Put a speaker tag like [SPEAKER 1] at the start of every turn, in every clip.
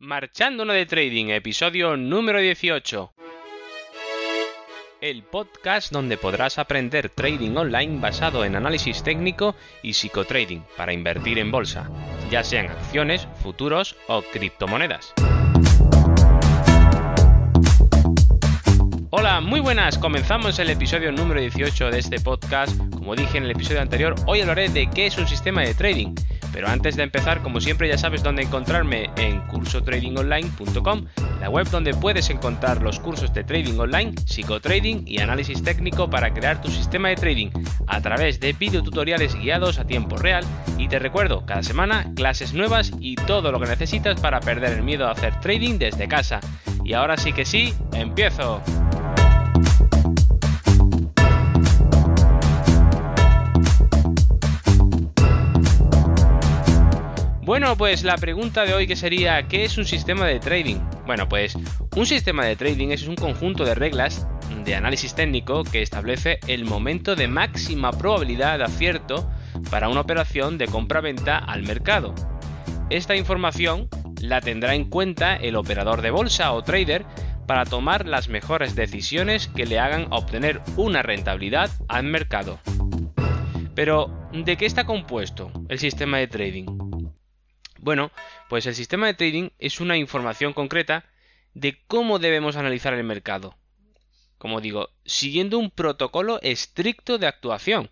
[SPEAKER 1] Marchando de Trading, episodio número 18. El podcast donde podrás aprender trading online basado en análisis técnico y psicotrading para invertir en bolsa, ya sean acciones, futuros o criptomonedas. Hola, muy buenas. Comenzamos el episodio número 18 de este podcast. Como dije en el episodio anterior, hoy hablaré de qué es un sistema de trading. Pero antes de empezar, como siempre ya sabes dónde encontrarme en cursotradingonline.com, la web donde puedes encontrar los cursos de trading online, psicotrading y análisis técnico para crear tu sistema de trading a través de videotutoriales guiados a tiempo real y te recuerdo, cada semana clases nuevas y todo lo que necesitas para perder el miedo a hacer trading desde casa. Y ahora sí que sí, empiezo. Bueno, pues la pregunta de hoy que sería, ¿qué es un sistema de trading? Bueno, pues un sistema de trading es un conjunto de reglas de análisis técnico que establece el momento de máxima probabilidad de acierto para una operación de compra-venta al mercado. Esta información la tendrá en cuenta el operador de bolsa o trader para tomar las mejores decisiones que le hagan obtener una rentabilidad al mercado. Pero, ¿de qué está compuesto el sistema de trading? Bueno, pues el sistema de trading es una información concreta de cómo debemos analizar el mercado. Como digo, siguiendo un protocolo estricto de actuación.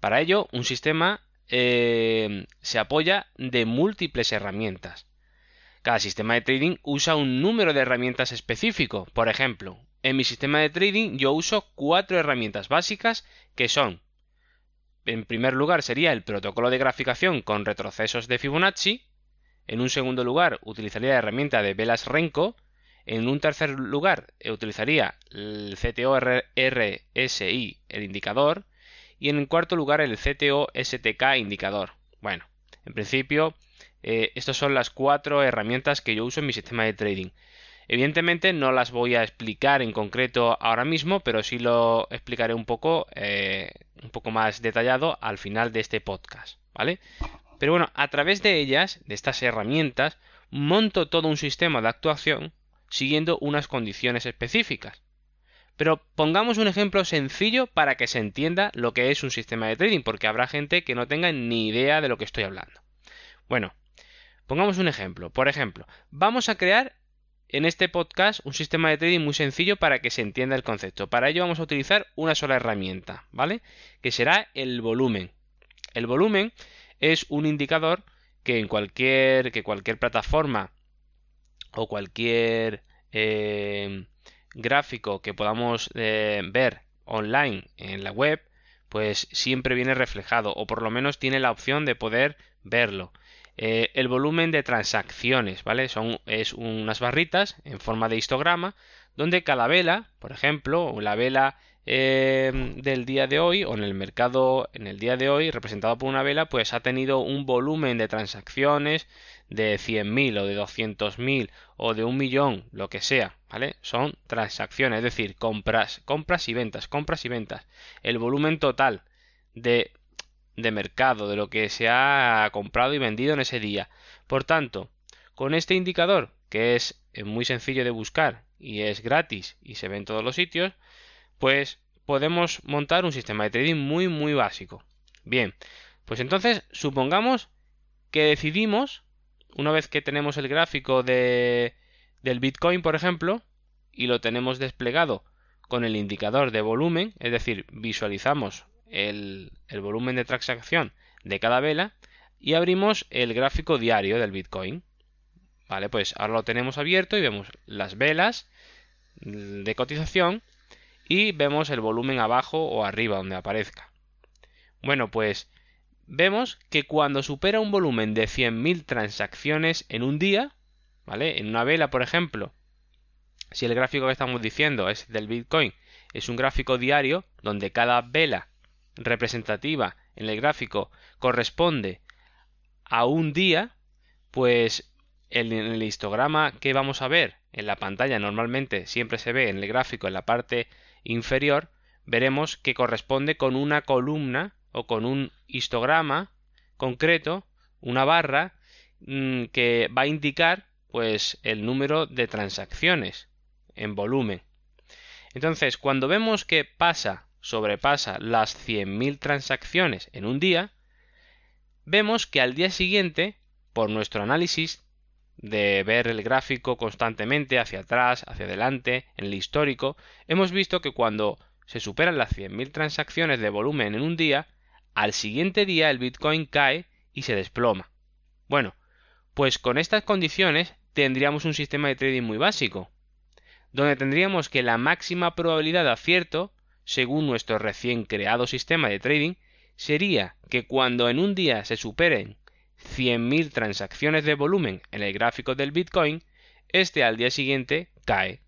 [SPEAKER 1] Para ello, un sistema eh, se apoya de múltiples herramientas. Cada sistema de trading usa un número de herramientas específico. Por ejemplo, en mi sistema de trading yo uso cuatro herramientas básicas que son, en primer lugar sería el protocolo de graficación con retrocesos de Fibonacci, en un segundo lugar, utilizaría la herramienta de velas Renko. En un tercer lugar, utilizaría el CTO RSI, el indicador. Y en cuarto lugar, el CTO STK indicador. Bueno, en principio, eh, estas son las cuatro herramientas que yo uso en mi sistema de trading. Evidentemente no las voy a explicar en concreto ahora mismo, pero sí lo explicaré un poco, eh, un poco más detallado al final de este podcast, ¿vale? Pero bueno, a través de ellas, de estas herramientas, monto todo un sistema de actuación siguiendo unas condiciones específicas. Pero pongamos un ejemplo sencillo para que se entienda lo que es un sistema de trading, porque habrá gente que no tenga ni idea de lo que estoy hablando. Bueno, pongamos un ejemplo. Por ejemplo, vamos a crear en este podcast un sistema de trading muy sencillo para que se entienda el concepto. Para ello vamos a utilizar una sola herramienta, ¿vale? Que será el volumen. El volumen es un indicador que en cualquier, que cualquier plataforma o cualquier eh, gráfico que podamos eh, ver online en la web, pues siempre viene reflejado o por lo menos tiene la opción de poder verlo. Eh, el volumen de transacciones, ¿vale? Son es unas barritas en forma de histograma donde cada vela, por ejemplo, la vela Em, del día de hoy o en el mercado en el día de hoy representado por una vela pues ha tenido un volumen de transacciones de 100.000 o de 200.000 o de un millón lo que sea vale son transacciones es decir compras compras y ventas compras y ventas. El volumen total de de mercado de lo que se ha comprado y vendido en ese día. Por tanto con este indicador que es muy sencillo de buscar y es gratis y se ve en todos los sitios pues podemos montar un sistema de trading muy muy básico. Bien, pues entonces supongamos que decidimos, una vez que tenemos el gráfico de, del Bitcoin, por ejemplo, y lo tenemos desplegado con el indicador de volumen, es decir, visualizamos el, el volumen de transacción de cada vela y abrimos el gráfico diario del Bitcoin. Vale, pues ahora lo tenemos abierto y vemos las velas de cotización y vemos el volumen abajo o arriba donde aparezca. Bueno, pues vemos que cuando supera un volumen de 100.000 transacciones en un día, ¿vale? En una vela, por ejemplo, si el gráfico que estamos diciendo es del Bitcoin, es un gráfico diario donde cada vela representativa en el gráfico corresponde a un día, pues en el histograma que vamos a ver en la pantalla normalmente siempre se ve en el gráfico en la parte inferior, veremos que corresponde con una columna o con un histograma concreto, una barra mm, que va a indicar pues el número de transacciones en volumen. Entonces, cuando vemos que pasa, sobrepasa las 100.000 transacciones en un día, vemos que al día siguiente, por nuestro análisis de ver el gráfico constantemente hacia atrás, hacia adelante, en el histórico, hemos visto que cuando se superan las 100.000 transacciones de volumen en un día, al siguiente día el Bitcoin cae y se desploma. Bueno, pues con estas condiciones tendríamos un sistema de trading muy básico, donde tendríamos que la máxima probabilidad de acierto, según nuestro recién creado sistema de trading, sería que cuando en un día se superen 100.000 transacciones de volumen en el gráfico del Bitcoin, este al día siguiente cae.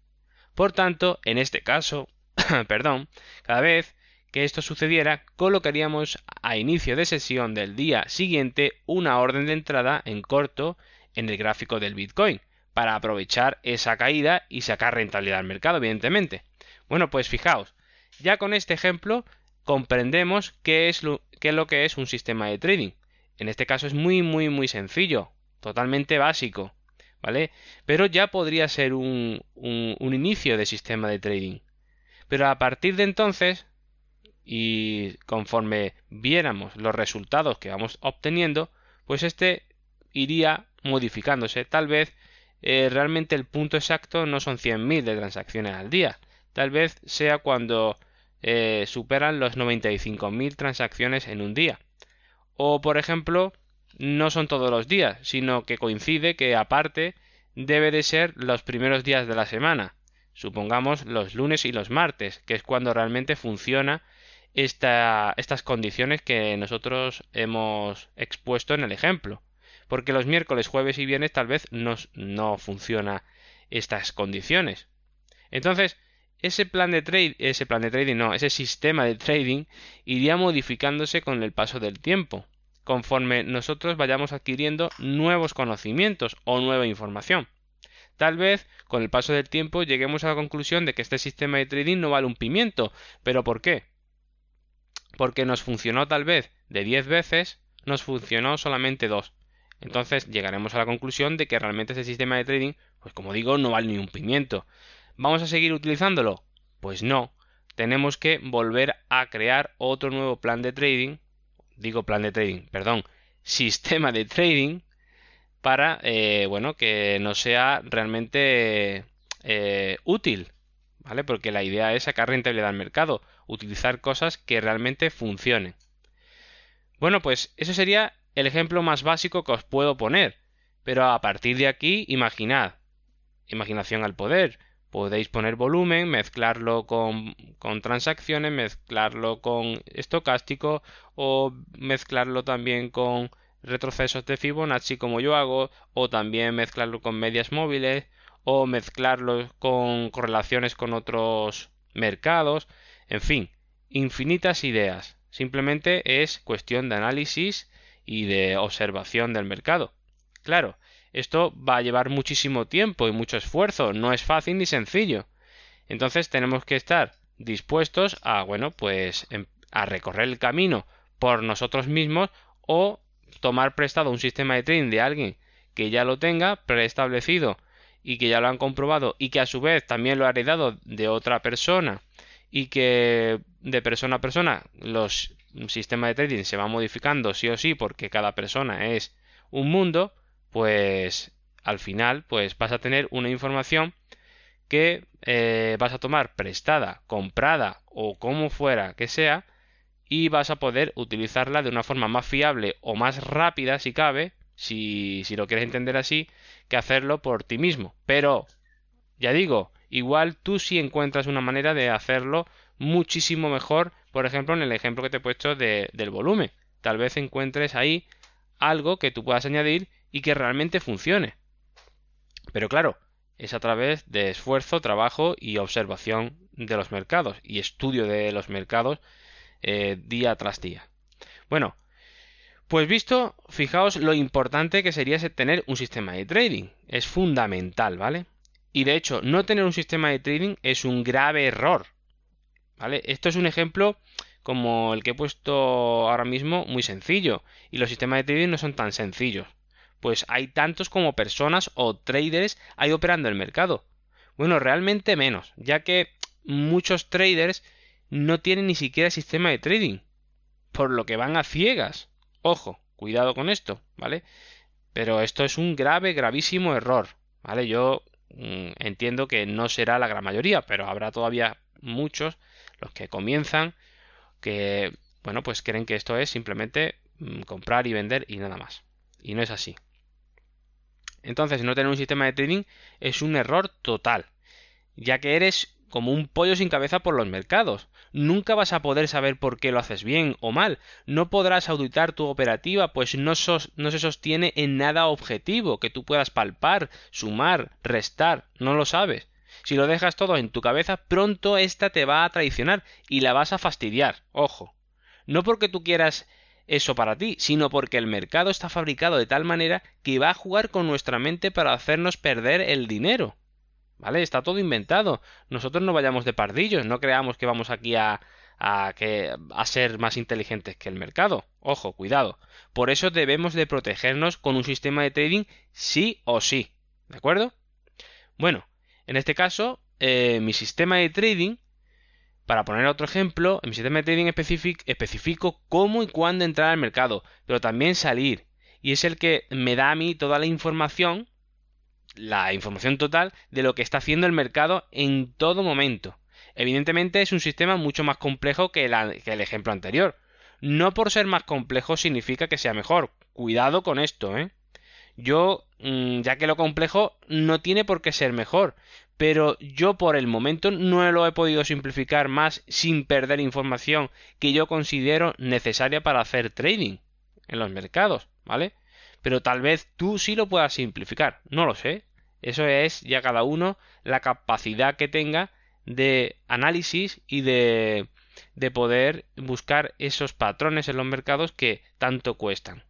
[SPEAKER 1] Por tanto, en este caso, perdón, cada vez que esto sucediera, colocaríamos a inicio de sesión del día siguiente una orden de entrada en corto en el gráfico del Bitcoin, para aprovechar esa caída y sacar rentabilidad al mercado, evidentemente. Bueno, pues fijaos, ya con este ejemplo comprendemos qué es lo, qué es lo que es un sistema de trading. En este caso es muy, muy, muy sencillo, totalmente básico, ¿vale? Pero ya podría ser un, un inicio de sistema de trading. Pero a partir de entonces, y conforme viéramos los resultados que vamos obteniendo, pues este iría modificándose. Tal vez eh, realmente el punto exacto no son 100.000 de transacciones al día. Tal vez sea cuando eh, superan los 95.000 transacciones en un día. O, por ejemplo, no son todos los días, sino que coincide que aparte debe de ser los primeros días de la semana. Supongamos los lunes y los martes, que es cuando realmente funciona esta, estas condiciones que nosotros hemos expuesto en el ejemplo porque los miércoles, jueves y viernes tal vez no, no funciona estas condiciones. Entonces, ese plan de trade, ese plan de trading, no, ese sistema de trading iría modificándose con el paso del tiempo, conforme nosotros vayamos adquiriendo nuevos conocimientos o nueva información. Tal vez con el paso del tiempo lleguemos a la conclusión de que este sistema de trading no vale un pimiento. ¿Pero por qué? Porque nos funcionó tal vez de 10 veces, nos funcionó solamente dos. Entonces llegaremos a la conclusión de que realmente ese sistema de trading, pues como digo, no vale ni un pimiento. ¿Vamos a seguir utilizándolo? Pues no. Tenemos que volver a crear otro nuevo plan de trading, digo plan de trading, perdón, sistema de trading para, eh, bueno, que nos sea realmente eh, útil, ¿vale? Porque la idea es sacar rentabilidad al mercado, utilizar cosas que realmente funcionen. Bueno, pues eso sería el ejemplo más básico que os puedo poner. Pero a partir de aquí, imaginad. Imaginación al poder. Podéis poner volumen, mezclarlo con, con transacciones, mezclarlo con estocástico o mezclarlo también con retrocesos de Fibonacci como yo hago, o también mezclarlo con medias móviles, o mezclarlo con correlaciones con otros mercados, en fin, infinitas ideas. Simplemente es cuestión de análisis y de observación del mercado. Claro, esto va a llevar muchísimo tiempo y mucho esfuerzo, no es fácil ni sencillo. Entonces tenemos que estar dispuestos a, bueno, pues em, a recorrer el camino por nosotros mismos o tomar prestado un sistema de trading de alguien que ya lo tenga preestablecido y que ya lo han comprobado y que a su vez también lo ha heredado de otra persona y que de persona a persona los un sistema de trading se va modificando sí o sí porque cada persona es un mundo, pues al final pues vas a tener una información que eh, vas a tomar prestada, comprada o como fuera que sea y vas a poder utilizarla de una forma más fiable o más rápida si cabe, si, si lo quieres entender así, que hacerlo por ti mismo. Pero, ya digo, igual tú sí encuentras una manera de hacerlo muchísimo mejor por ejemplo, en el ejemplo que te he puesto del volumen. Tal vez encuentres ahí algo que tú puedas añadir y que realmente funcione. Pero claro, es a través de esfuerzo, trabajo y observación de los mercados y estudio de los mercados eh, día tras día. Bueno, pues visto, fijaos lo importante que sería tener un sistema de trading. Es fundamental, ¿vale? Y de hecho, no tener un sistema de trading es un grave error. ¿Vale? Esto es un ejemplo como el que he puesto ahora mismo muy sencillo y los sistemas de trading no son tan sencillos pues hay tantos como personas o traders hay operando el mercado. Bueno, realmente menos, ya que muchos traders no tienen ni siquiera sistema de trading, por lo que van a ciegas. Ojo, cuidado con esto, ¿vale? Pero esto es un grave, gravísimo error, ¿vale? Yo mm, entiendo que no será la gran mayoría, pero habrá todavía muchos los que comienzan que, bueno, pues creen que esto es simplemente mm, comprar y vender y nada más. Y no es así. Entonces, no tener un sistema de trading es un error total, ya que eres como un pollo sin cabeza por los mercados. Nunca vas a poder saber por qué lo haces bien o mal. No podrás auditar tu operativa, pues no, no, se sostiene en nada objetivo que tú puedas palpar, sumar, restar. No lo sabes. Si lo dejas todo en tu cabeza, pronto ésta te va a traicionar y la vas a fastidiar. Ojo. No porque tú quieras eso para ti, sino porque el mercado está fabricado de tal manera que va a jugar con nuestra mente para hacernos perder el dinero. ¿Vale? Está todo inventado. Nosotros no vayamos de pardillos, no creamos que vamos aquí a, a, que, a ser más inteligentes que el mercado. Ojo, cuidado. Por eso debemos de protegernos con un sistema de trading sí o sí. ¿De acuerdo? Bueno, en este caso, eh, mi sistema de trading, para poner otro ejemplo, en mi sistema de trading especifico cómo y cuándo entrar al mercado, pero también salir. Y es el que me da a mí toda la información la información total de lo que está haciendo el mercado en todo momento. Evidentemente es un sistema mucho más complejo que, el ejemplo anterior. No por ser más complejo significa que sea mejor. Cuidado con esto, ¿eh? Yo, mm, ya que lo complejo no tiene por qué ser mejor, pero yo por el momento no lo he podido simplificar más sin perder información que yo considero necesaria para hacer trading en los mercados, ¿vale? Pero tal vez tú sí lo puedas simplificar, no lo sé. Eso es ya cada uno la capacidad que tenga de análisis y de, de poder buscar esos patrones en los mercados que tanto cuestan.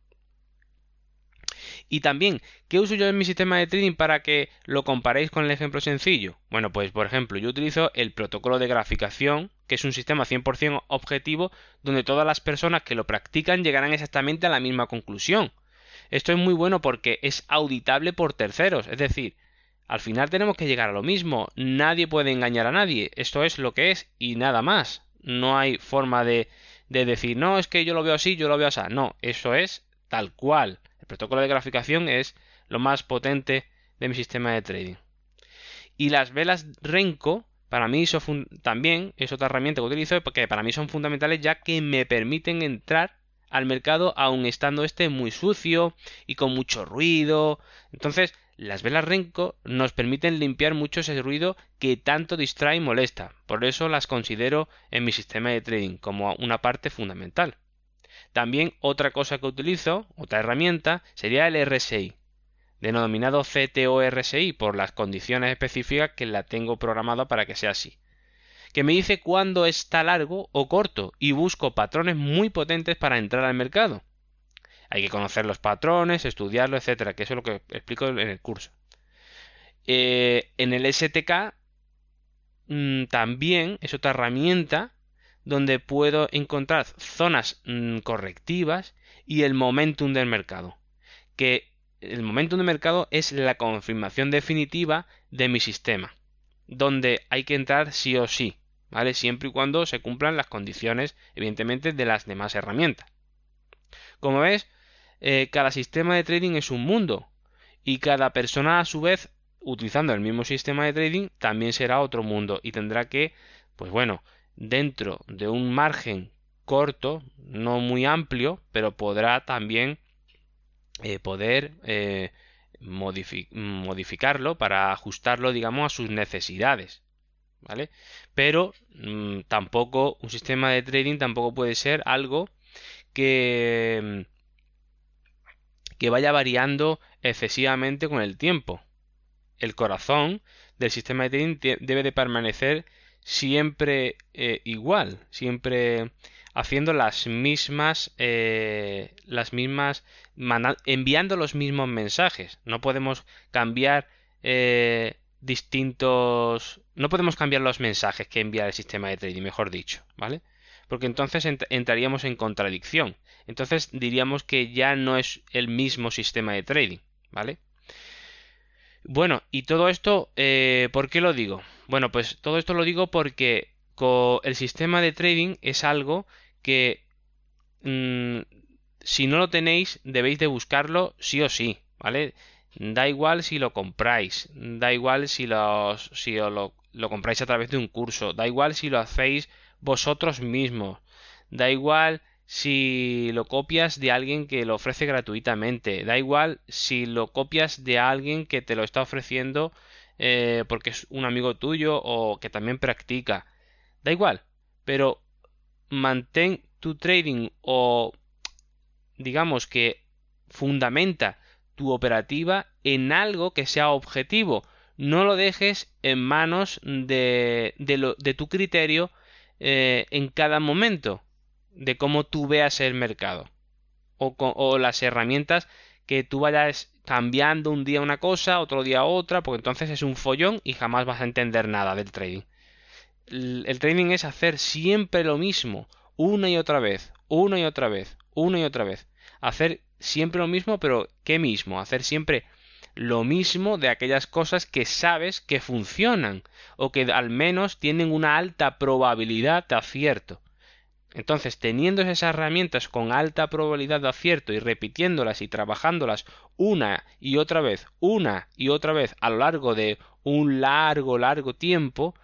[SPEAKER 1] Y también, ¿qué uso yo en mi sistema de trading para que lo comparéis con el ejemplo sencillo? Bueno, pues por ejemplo, yo utilizo el protocolo de graficación, que es un sistema 100% objetivo donde todas las personas que lo practican llegarán exactamente a la misma conclusión. Esto es muy bueno porque es auditable por terceros, es decir, al final tenemos que llegar a lo mismo, nadie puede engañar a nadie, esto es lo que es y nada más. No hay forma de, de decir, no, es que yo lo veo así, yo lo veo así. No, eso es tal cual. Protocolo de graficación es lo más potente de mi sistema de trading. Y las velas Renko, para mí son también es otra herramienta que utilizo porque para mí son fundamentales ya que me permiten entrar al mercado aun estando este muy sucio y con mucho ruido. Entonces, las velas Renko nos permiten limpiar mucho ese ruido que tanto distrae y molesta. Por eso las considero en mi sistema de trading como una parte fundamental. También otra cosa que utilizo, otra herramienta, sería el RSI, denominado CTO-RSI por las condiciones específicas que la tengo programada para que sea así que me dice cuándo está largo o corto y busco patrones muy potentes para entrar al mercado. Hay que conocer los patrones, estudiarlo, etcétera, que eso es lo que explico en el curso. Eh, en el STK mm, también es otra herramienta donde puedo encontrar zonas mm, correctivas y el momentum del mercado. Que el momentum del mercado es la confirmación definitiva de mi sistema donde hay que entrar sí o sí, ¿vale? Siempre y cuando se cumplan las condiciones, evidentemente, de las demás herramientas. Como ves, eh, cada sistema de trading es un mundo y cada persona a su vez, utilizando el mismo sistema de trading, también será otro mundo y tendrá que, pues bueno, dentro de un margen corto, no muy amplio, pero podrá también eh, poder eh, modificarlo para ajustarlo, digamos, a sus necesidades. ¿Vale? Pero mm, tampoco un sistema de trading tampoco puede ser algo que que vaya variando excesivamente con el tiempo. El corazón del sistema de trading debe de permanecer siempre eh, igual, siempre haciendo las mismas, eh, las mismas, enviando los mismos mensajes. No podemos cambiar eh, distintos, no podemos cambiar los mensajes que envía el sistema de trading, mejor dicho, ¿vale? Porque entonces entraríamos en contradicción. entonces diríamos que ya no es el mismo sistema de trading, ¿vale? Bueno, y todo esto, eh, ¿por qué lo digo? Bueno, pues todo esto lo digo porque el sistema de trading es algo que mm, si no lo tenéis debéis de buscarlo sí o sí, ¿vale? Da igual si lo compráis, da igual si, lo, lo compráis a través de un curso, da igual si lo hacéis vosotros mismos, da igual si lo copias de alguien que lo ofrece gratuitamente, da igual si lo copias de alguien que te lo está ofreciendo eh, porque es un amigo tuyo o que también practica, da igual, pero mantén tu trading o digamos que fundamenta tu operativa en algo que sea objetivo. No lo dejes en manos de, de, tu criterio eh, en cada momento, de cómo tú veas el mercado o, o las herramientas que tú vayas cambiando un día una cosa, otro día otra, porque entonces es un follón y jamás vas a entender nada del trading. El, trading es hacer siempre lo mismo, una y otra vez, una y otra vez, una y otra vez. Hacer siempre lo mismo, pero ¿qué mismo? Hacer siempre lo mismo de aquellas cosas que sabes que funcionan o que al menos tienen una alta probabilidad de acierto. Entonces, teniendo esas herramientas con alta probabilidad de acierto y repitiéndolas y trabajándolas una y otra vez, una y otra vez a lo largo de un largo, largo tiempo,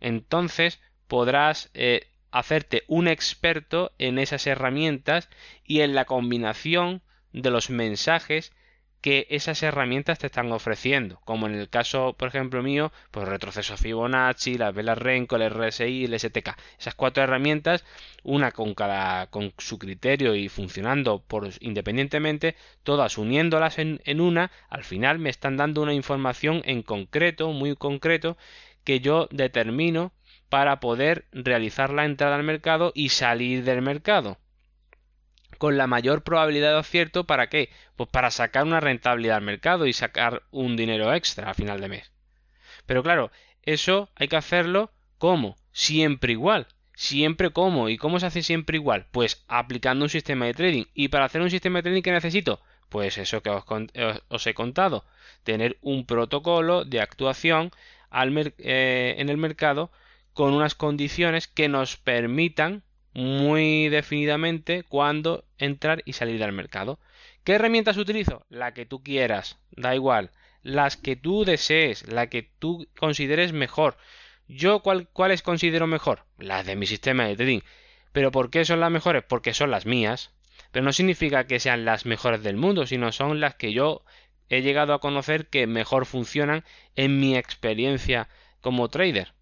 [SPEAKER 1] entonces podrás eh, hacerte un experto en esas herramientas y en la combinación de los mensajes que esas herramientas te están ofreciendo, como en el caso, por ejemplo, mío, pues retroceso Fibonacci, las velas Renko, el RSI, el STK. Esas cuatro herramientas, una con cada con su criterio y funcionando por independientemente, todas uniéndolas en, en una, al final me están dando una información en concreto, muy concreto, que yo determino para poder realizar la entrada al mercado y salir del mercado con la mayor probabilidad de acierto para qué? Pues para sacar una rentabilidad al mercado y sacar un dinero extra a final de mes. Pero claro, eso hay que hacerlo como siempre igual. Siempre como. ¿Y cómo se hace siempre igual? Pues aplicando un sistema de trading. ¿Y para hacer un sistema de trading qué necesito? Pues eso que os, he contado. Tener un protocolo de actuación eh, en el mercado con unas condiciones que nos permitan muy definidamente cuándo entrar y salir del mercado. ¿Qué herramientas utilizo? La que tú quieras, da igual. Las que tú desees, la que tú consideres mejor. ¿Yo cuál, cuáles considero mejor? Las de mi sistema de trading. ¿Pero por qué son las mejores? Porque son las mías. Pero no significa que sean las mejores del mundo, sino son las que yo he llegado a conocer que mejor funcionan en mi experiencia como trader.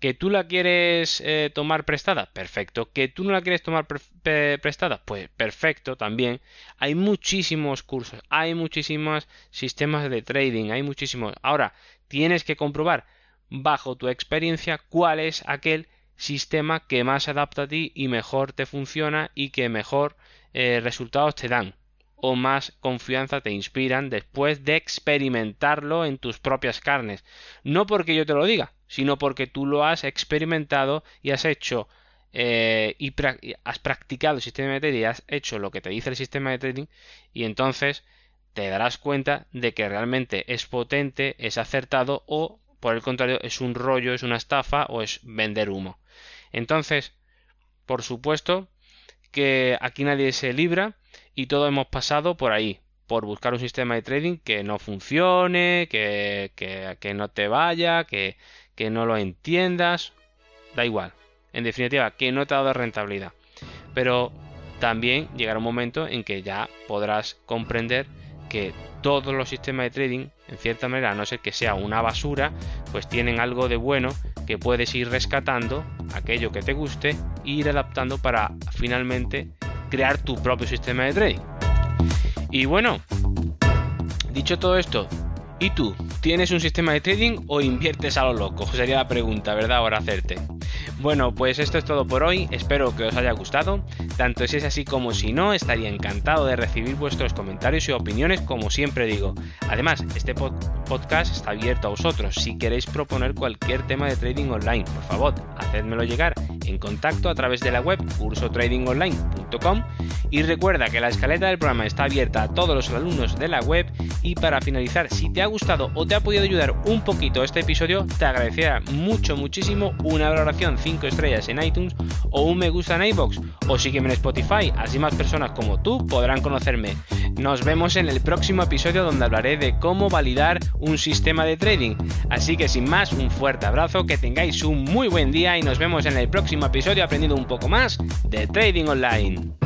[SPEAKER 1] ¿Que tú la quieres eh, tomar prestada? Perfecto. ¿Que tú no la quieres tomar prestada? Pues perfecto también. Hay muchísimos cursos, hay muchísimos sistemas de trading, hay muchísimos. Ahora, tienes que comprobar bajo tu experiencia cuál es aquel sistema que más se adapta a ti y mejor te funciona y que mejor eh, resultados te dan o más confianza te inspiran después de experimentarlo en tus propias carnes. No porque yo te lo diga, sino porque tú lo has experimentado y has hecho eh, y has practicado el sistema de trading y has hecho lo que te dice el sistema de trading y entonces te darás cuenta de que realmente es potente, es acertado o por el contrario es un rollo, es una estafa o es vender humo. Entonces, por supuesto que aquí nadie se libra y todos hemos pasado por ahí, por buscar un sistema de trading que no funcione, que, que, que no te vaya, que, que no lo entiendas, da igual. En definitiva, que no te ha dado rentabilidad. Pero también llegará un momento en que ya podrás comprender que todos los sistemas de trading, en cierta manera, a no ser que sea una basura, pues tienen algo de bueno que puedes ir rescatando, aquello que te guste, e ir adaptando para finalmente crear tu propio sistema de trading. Y bueno, dicho todo esto, ¿Y tú? ¿Tienes un sistema de trading o inviertes a lo loco? Sería la pregunta, ¿verdad? Ahora hacerte. Bueno, pues esto es todo por hoy, espero que os haya gustado, tanto si es así como si no, estaría encantado de recibir vuestros comentarios y opiniones como siempre digo. Además, este podcast está abierto a vosotros, si queréis proponer cualquier tema de trading online, por favor, hacedmelo llegar en contacto a través de la web cursotradingonline.com y recuerda que la escaleta del programa está abierta a todos los alumnos de la web. Y para finalizar, si te ha gustado o te ha podido ayudar un poquito este episodio, te agradecería mucho, muchísimo una valoración 5 estrellas en iTunes o un me gusta en iBox o sígueme en Spotify, así más personas como tú podrán conocerme. Nos vemos en el próximo episodio donde hablaré de cómo validar un sistema de trading. Así que sin más, un fuerte abrazo, que tengáis un muy buen día y nos vemos en el próximo episodio aprendiendo un poco más de trading online.